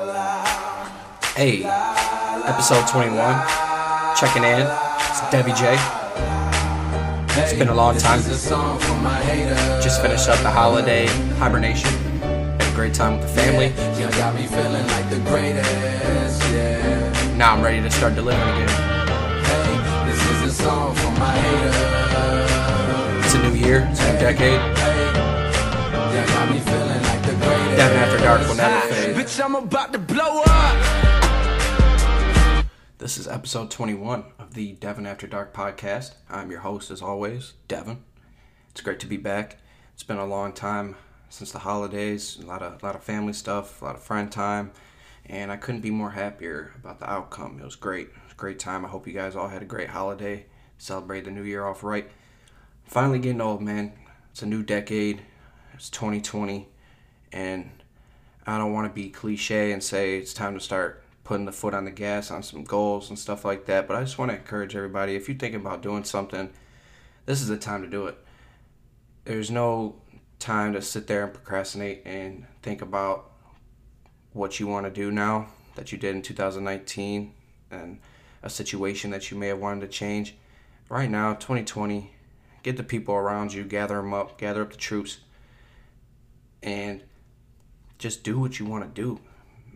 Hey, episode 21, checking in. It's Debbie J. It's been a long time. Just finished up the holiday hibernation. Had a great time with the family. Now I'm ready to start delivering again. It's a new year, it's a new decade. Devin After Dark will never fade. Bitch, I'm about to blow up. This is episode 21 of the Devin After Dark podcast. I'm your host, as always, Devin. It's great to be back. It's been a long time since the holidays, a lot of, a lot of family stuff, a lot of friend time, and I couldn't be more happier about the outcome. It was great. It was a great time. I hope you guys all had a great holiday, celebrate the new year off right. Finally getting old, man. It's a new decade. It's 2020, and I don't want to be cliche and say it's time to start putting the foot on the gas on some goals and stuff like that. But I just want to encourage everybody if you're thinking about doing something, this is the time to do it. There's no time to sit there and procrastinate and think about what you want to do now that you did in 2019 and a situation that you may have wanted to change. Right now, 2020, get the people around you, gather them up, gather up the troops, and just do what you want to do.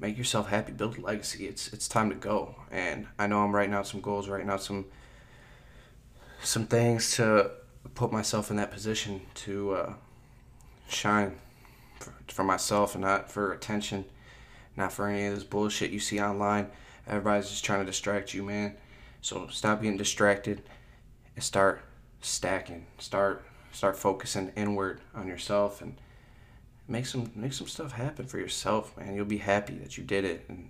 Make yourself happy, build a legacy. It's it's time to go. And I know I'm writing out some goals, writing out some some things to put myself in that position to uh, shine for, for myself and not for attention, not for any of this bullshit you see online. Everybody's just trying to distract you, man. So stop getting distracted and start stacking. Start start focusing inward on yourself and make some make some stuff happen for yourself, man. You'll be happy that you did it, and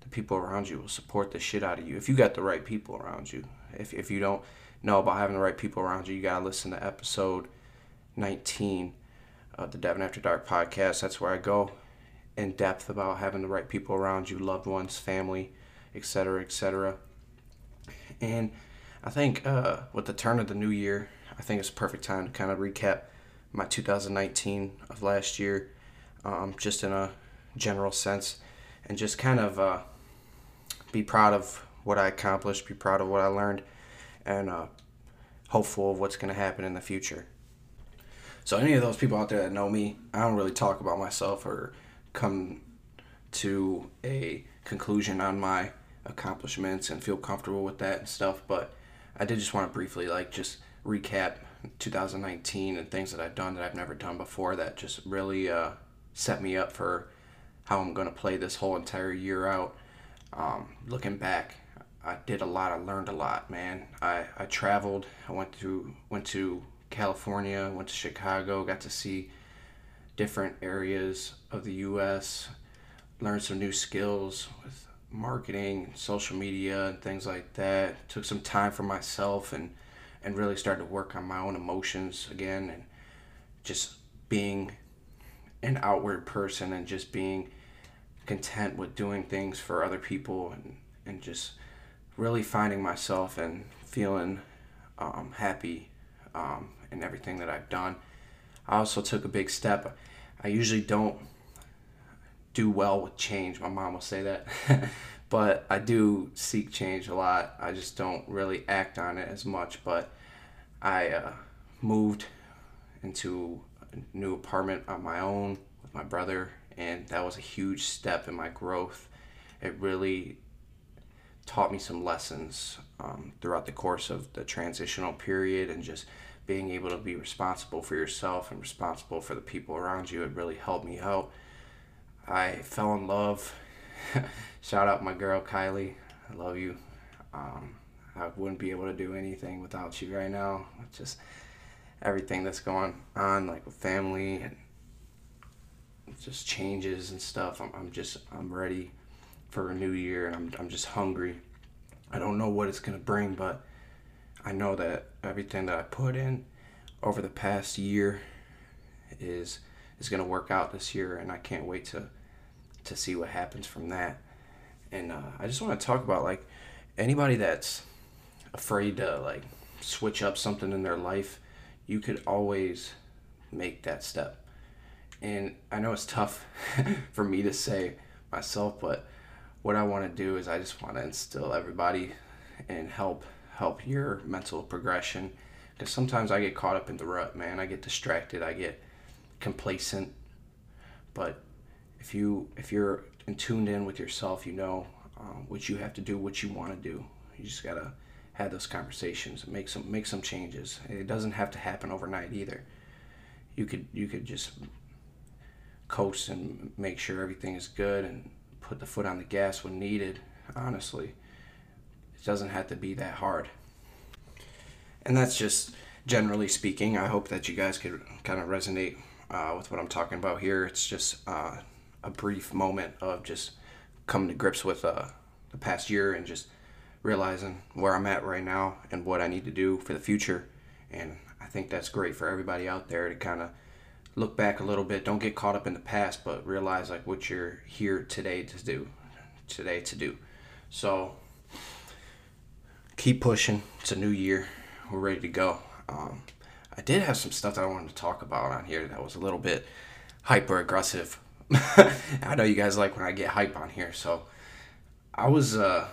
the people around you will support the shit out of you if you got the right people around you. If if you don't know about having the right people around you, you gotta listen to episode 19 of the Devin After Dark podcast. That's where I go in depth about having the right people around you, loved ones, family, etc., etc. And I think uh, with the turn of the new year, I think it's a perfect time to kind of recap my 2019 of last year, um, just in a general sense, and just kind of uh, be proud of what I accomplished, be proud of what I learned, and uh, hopeful of what's going to happen in the future. So, any of those people out there that know me, I don't really talk about myself or come to a conclusion on my accomplishments and feel comfortable with that and stuff, but I did just want to briefly, like, just recap 2019 and things that I've done that I've never done before that just really uh, set me up for how I'm going to play this whole entire year out. Um, looking back, I did a lot. I learned a lot, man. I, I traveled. I went to went to California, went to Chicago, got to see different areas of the U.S. Learned some new skills with marketing, social media, and things like that. Took some time for myself and and really started to work on my own emotions again and just being an outward person and just being content with doing things for other people and, and just really finding myself and feeling um, happy um, in everything that I've done. I also took a big step. I usually don't do well with change. My mom will say that. but I do seek change a lot. I just don't really act on it as much. But I uh, moved into a new apartment on my own with my brother, and that was a huge step in my growth. It really taught me some lessons um, throughout the course of the transitional period and just being able to be responsible for yourself and responsible for the people around you. It really helped me out. I fell in love. Shout out my girl Kylie. I love you. Um, I wouldn't be able to do anything without you right now. It's just everything that's going on, like with family and just changes and stuff. I'm, I'm just I'm ready for a new year, and I'm I'm just hungry. I don't know what it's gonna bring, but I know that everything that I put in over the past year is is gonna work out this year, and I can't wait to to see what happens from that. And uh, I just want to talk about like anybody that's afraid to like switch up something in their life, you could always make that step. And I know it's tough for me to say myself, but what I want to do is I just want to instill everybody and help help your mental progression because sometimes I get caught up in the rut, man. I get distracted, I get complacent. But if you if you're tuned in with yourself, you know um, what you have to do, what you want to do. You just gotta have those conversations make some make some changes. It doesn't have to happen overnight either. You could you could just coast and make sure everything is good and put the foot on the gas when needed. Honestly, it doesn't have to be that hard. And that's just generally speaking. I hope that you guys could kind of resonate uh, with what I'm talking about here. It's just uh, a brief moment of just coming to grips with uh, the past year and just realizing where I'm at right now and what I need to do for the future. And I think that's great for everybody out there to kind of look back a little bit. Don't get caught up in the past, but realize like what you're here today to do. Today to do. So keep pushing. It's a new year. We're ready to go. Um, I did have some stuff that I wanted to talk about on here that was a little bit hyper aggressive. I know you guys like when I get hype on here, so I was uh,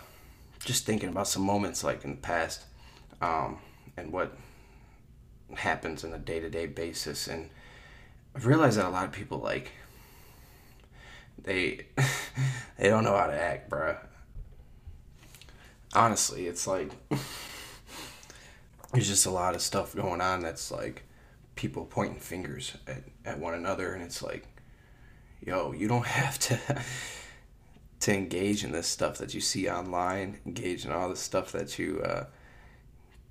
just thinking about some moments like in the past um, and what happens on a day to day basis, and I've realized that a lot of people like they they don't know how to act, bruh. Honestly, it's like there's just a lot of stuff going on that's like people pointing fingers at, at one another and it's like yo you don't have to to engage in this stuff that you see online engage in all the stuff that you uh,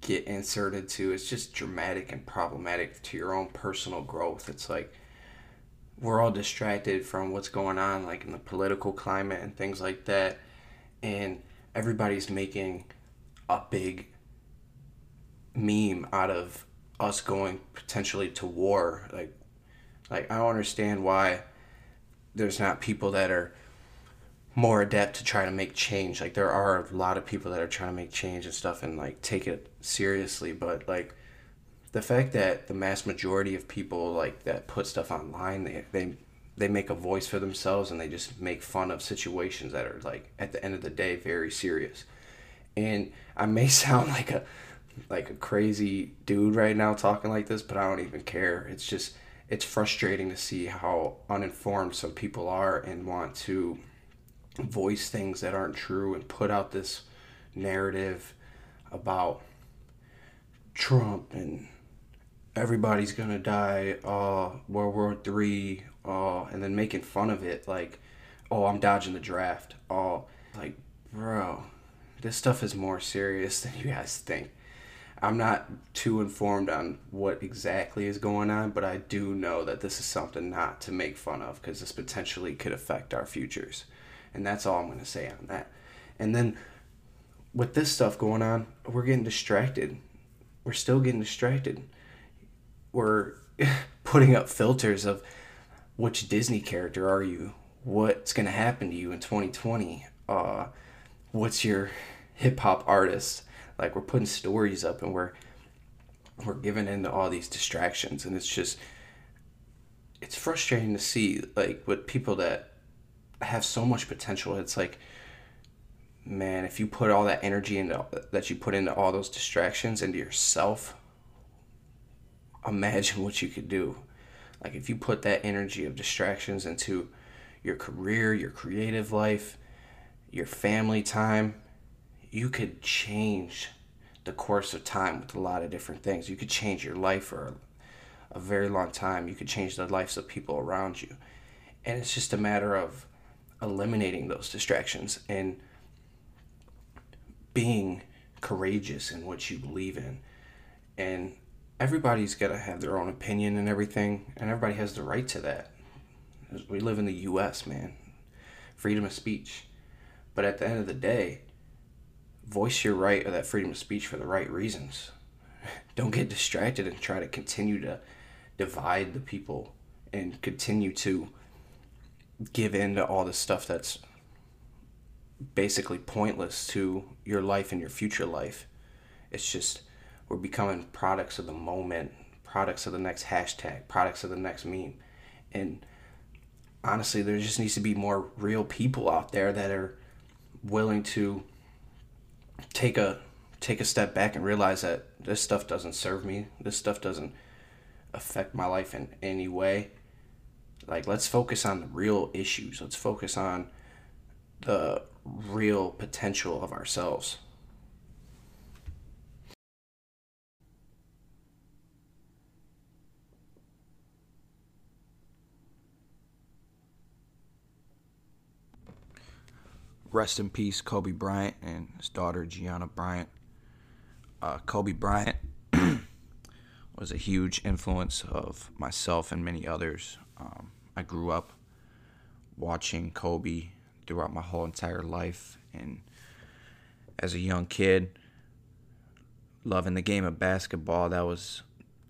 get inserted to. It's just dramatic and problematic to your own personal growth. It's like we're all distracted from what's going on like in the political climate and things like that. And everybody's making a big meme out of us going potentially to war. Like, like I don't understand why there's not people that are more adept to try to make change. Like there are a lot of people that are trying to make change and stuff and like take it seriously, but like the fact that the mass majority of people like that put stuff online, they they they make a voice for themselves and they just make fun of situations that are like at the end of the day very serious. And I may sound like a like a crazy dude right now talking like this, but I don't even care. It's just it's frustrating to see how uninformed some people are and want to voice things that aren't true and put out this narrative about Trump and everybody's gonna die, uh, World War Three, uh, and then making fun of it like, oh, I'm dodging the draft, oh, like, bro, this stuff is more serious than you guys think. I'm not too informed on what exactly is going on, but I do know that this is something not to make fun of because this potentially could affect our futures. And that's all I'm going to say on that. And then with this stuff going on, we're getting distracted. We're still getting distracted. We're putting up filters of which Disney character are you? What's going to happen to you in 2020? Uh, what's your hip hop artist? Like we're putting stories up and we're we're giving into all these distractions. And it's just it's frustrating to see like with people that have so much potential. It's like man if you put all that energy into that you put into all those distractions into yourself imagine what you could do. Like if you put that energy of distractions into your career your creative life your family time you could change the course of time with a lot of different things. You could change your life for a, very long time. You could change the lives of people around you. And it's just a matter of eliminating those distractions and being courageous in what you believe in. And everybody's got to have their own opinion and everything, and everybody has the right to that. We live in the US, man. Freedom of speech. But at the end of the day, voice your right of that freedom of speech for the right reasons. Don't get distracted and try to continue to divide the people and continue to give in to all the stuff that's basically pointless to your life and your future life. It's just we're becoming products of the moment, products of the next hashtag, products of the next meme. And honestly, there just needs to be more real people out there that are willing to take a take a step back and realize that this stuff doesn't serve me. This stuff doesn't affect my life in any way. Like let's focus on the real issues. Let's focus on the real potential of ourselves. Rest in peace, Kobe Bryant and his daughter Gianna Bryant. Uh, Kobe Bryant was a huge influence of myself and many others. Um, I grew up watching Kobe throughout my whole entire life, and as a young kid, loving the game of basketball, that was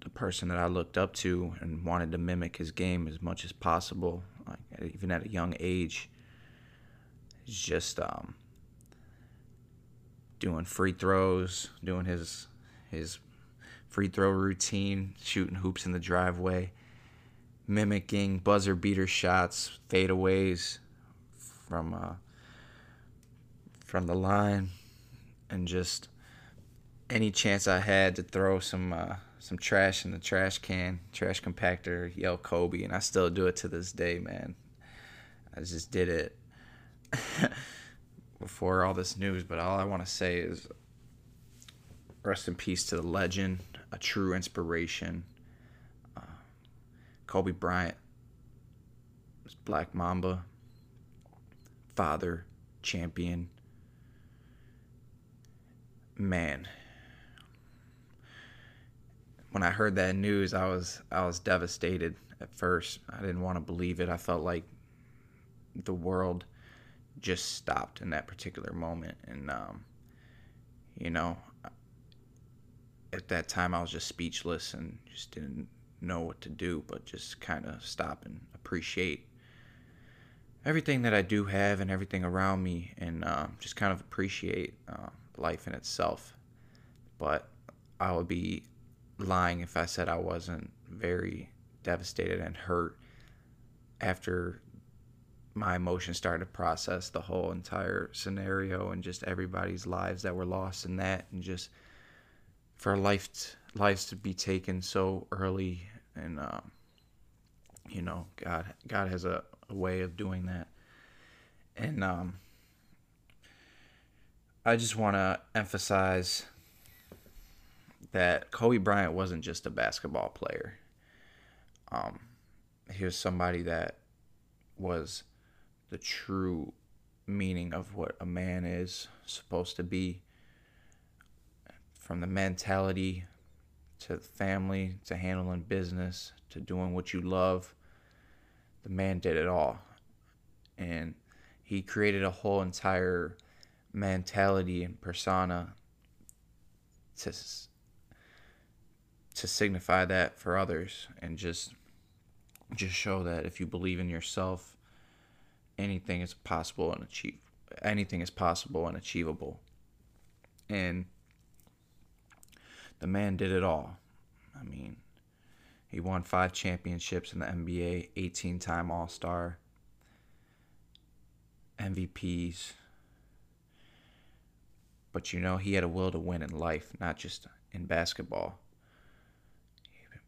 the person that I looked up to and wanted to mimic his game as much as possible. Like, even at a young age, He's just um, doing free throws, doing his his free throw routine, shooting hoops in the driveway, mimicking buzzer beater shots, fadeaways from uh, from the line, and just any chance I had to throw some uh, some trash in the trash can, trash compactor, yell Kobe, and I still do it to this day, man. I just did it before all this news, but all I want to say is rest in peace to the legend, a true inspiration. Uh, Kobe Bryant Black Mamba, father, champion. Man, when I heard that news, I was I was devastated at first. I didn't want to believe it. I felt like the world just stopped in that particular moment. And, um, you know, at that time I was just speechless and just didn't know what to do, but just kind of stop and appreciate everything that I do have and everything around me and uh, just kind of appreciate uh, life in itself. But I would be lying if I said I wasn't very devastated and hurt after my emotions started to process the whole entire scenario and just everybody's lives that were lost in that and just for life lives to be taken so early and um, you know god god has a, a, way of doing that. And um, i just want to emphasize that kobe bryant wasn't just a basketball player. Um, he was somebody that was the true meaning of what a man is supposed to be. From the mentality to family to handling business to doing what you love the man did it all. And he created a whole entire mentality and persona to to signify that for others and just just show that if you believe in yourself anything is possible and achieve anything is possible and achievable. And the man did it all. I mean, he won five championships in the NBA, 18 time All Star, MVPs. But you know, he had a will to win in life, not just in basketball.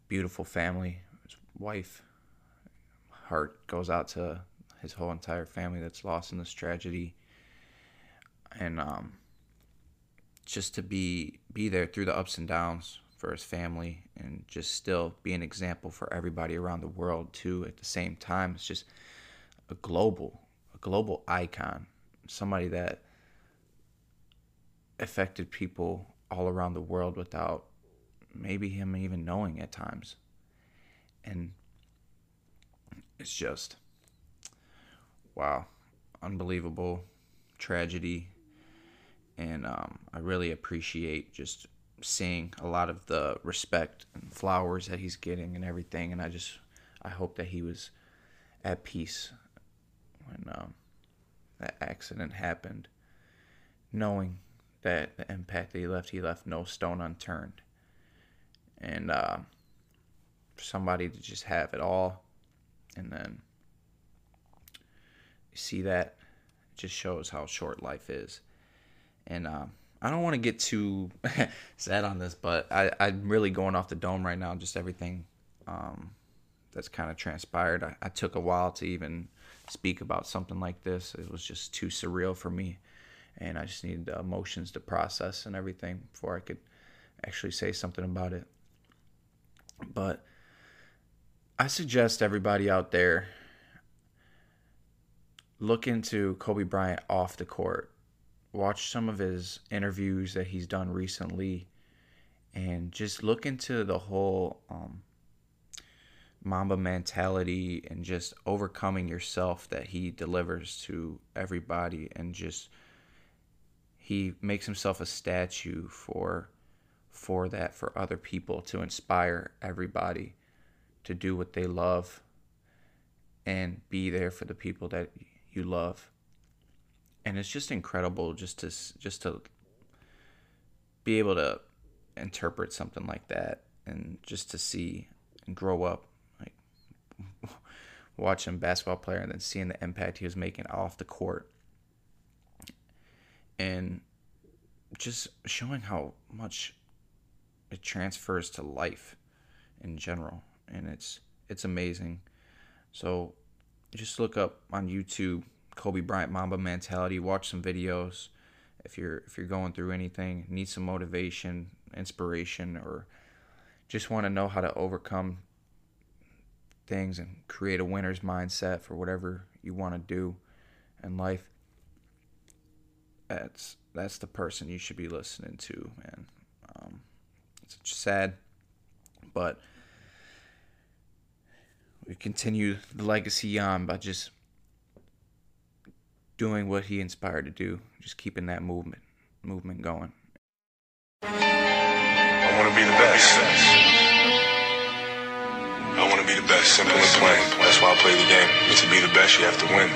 Beautiful family, his wife. Heart goes out to his whole entire family that's lost in this tragedy, and um, just to be be there through the ups and downs for his family, and just still be an example for everybody around the world too. At the same time, it's just a global a global icon, somebody that affected people all around the world without maybe him even knowing at times. And it's just wow, unbelievable tragedy. And um, I really appreciate just seeing a lot of the respect and flowers that he's getting and everything. And I just, I hope that he was at peace when um, that accident happened, knowing that the impact that he left, he left no stone unturned. And uh, somebody to just have it all and then see that, it just shows how short life is. And um, I don't want to get too sad on this, but I, I'm really going off the dome right now. Just everything um, that's kind of transpired. I, I took a while to even speak about something like this. It was just too surreal for me, and I just needed emotions to process and everything before I could actually say something about it. But I suggest everybody out there look into Kobe Bryant off the court watch some of his interviews that he's done recently and just look into the whole um, Mamba mentality and just overcoming yourself that he delivers to everybody and just he makes himself a statue for for that for other people to inspire everybody to do what they love and be there for the people that you love. And it's just incredible just to just to be able to interpret something like that and just to see and grow up like watching basketball player and then seeing the impact he was making off the court. And just showing how much it transfers to life in general. And it's it's amazing. So just look up on YouTube Kobe Bryant Mamba mentality. Watch some videos if you're if you're going through anything, need some motivation, inspiration, or just want to know how to overcome things and create a winner's mindset for whatever you want to do in life. That's that's the person you should be listening to, man. Um, it's sad, but we continue the legacy on by just doing what he inspired to do, just keeping that movement movement going. I want to be the best. I want to be the best, simple and plain. That's why I play the game. To be the best, you have to win.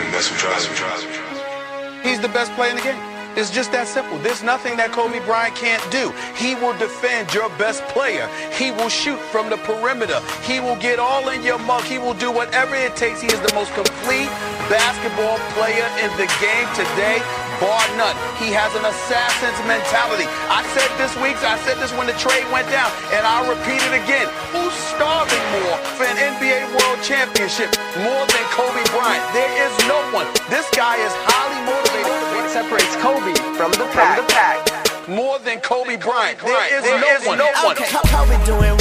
And that's what drives me. He's the best player in the game. It's just that simple. There's nothing that Kobe Bryant can't do. He will defend your best player. He will shoot from the perimeter. He will get all in your mug. He will do whatever it takes. He is the most complete basketball player in the game today, bar none. He has an assassin's mentality. I said this week, I said this when the trade went down, and I'll repeat it again. Who's starving more for an NBA World Championship more than Kobe Bryant? There is no one. This guy is highly motivated. What separates Kobe from the pack? From the pack. More than Kobe Bryant. There is there no is one. No one. Okay. Kobe doing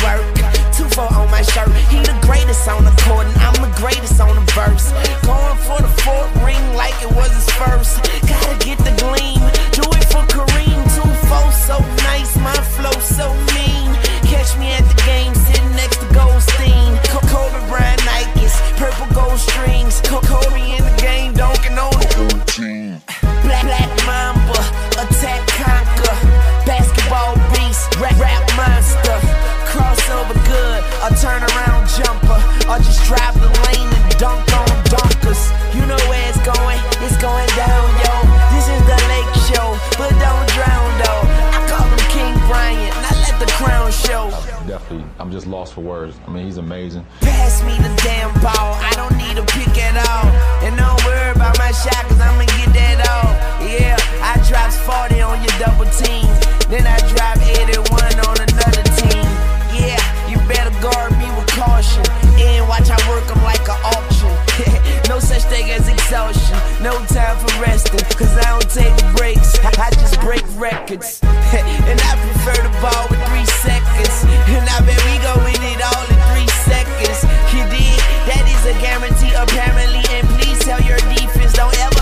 I'm just lost for words. I mean, he's amazing. Pass me the damn ball, I don't need a pick at all. And don't worry about my shot, cause I'ma get that off. Yeah, I drops 40 on your double team. Then I drop 81 on another team. Yeah, you better guard me with caution. And watch I work like an auction. no such thing as exhaustion. No time for resting, cause I don't take breaks. I just break records. and I prefer the ball with three seconds. And I bet we go win it all in three seconds. You did, that is a guarantee apparently. And please tell your defense, don't ever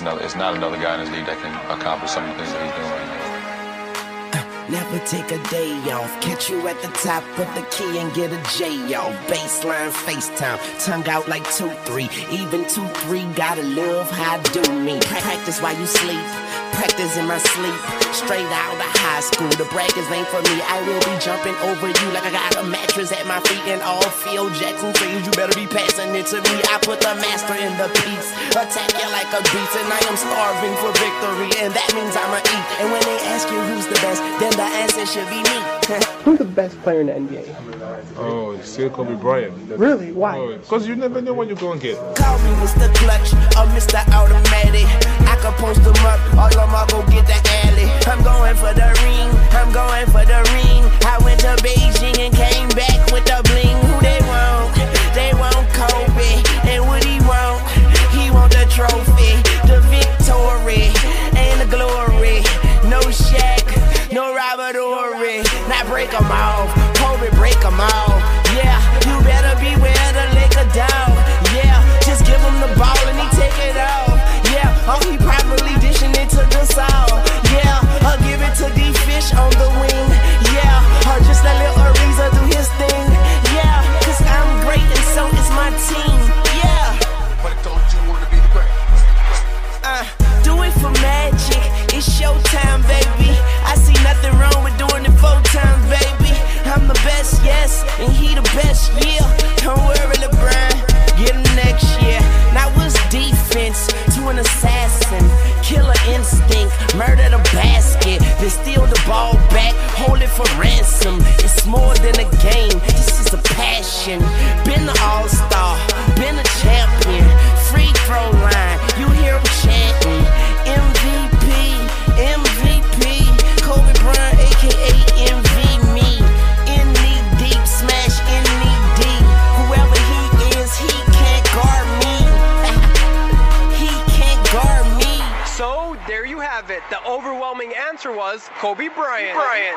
another, it's not another guy in his league that can accomplish some of the things that he's doing right now. Never take a day off. Catch you at the top of the key and get a J off. Baseline FaceTime, tongue out like 2 3. Even 2 3, gotta love how I do me. Practice while you sleep, practice in my sleep. Straight out of high school, the brackets ain't for me. I will be jumping over you like I got a mattress at my feet. And all Phil Jackson says you better be passing it to me. I put the master in the piece, attack you like a beast. And I am starving for victory, and that means I'ma eat. And when they ask you who's the best, then the answer should be me. Who's the best player in the NBA? Oh, still Kobe Bryant. Really? Why? Oh, because you never know what you're going to get. Call me Mr. Clutch or Mr. Automatic. I can post them up, all of them go get the alley. I'm going for the ring, I'm going for the ring. I went to Beijing and came back with the bling. Who they want? They want Kobe. And what he want? He want the trophy, for ransom. It's more than a game, this is a passion. Been the all-star, been a champion. Free throw line, you hear him chanting. MVP, MVP, Kobe Bryant, aka MV me. In knee deep, smash in knee deep. Whoever he is, he can't guard me. he can't guard me. So there you have it. The overwhelming answer was Kobe Bryant. Bryant.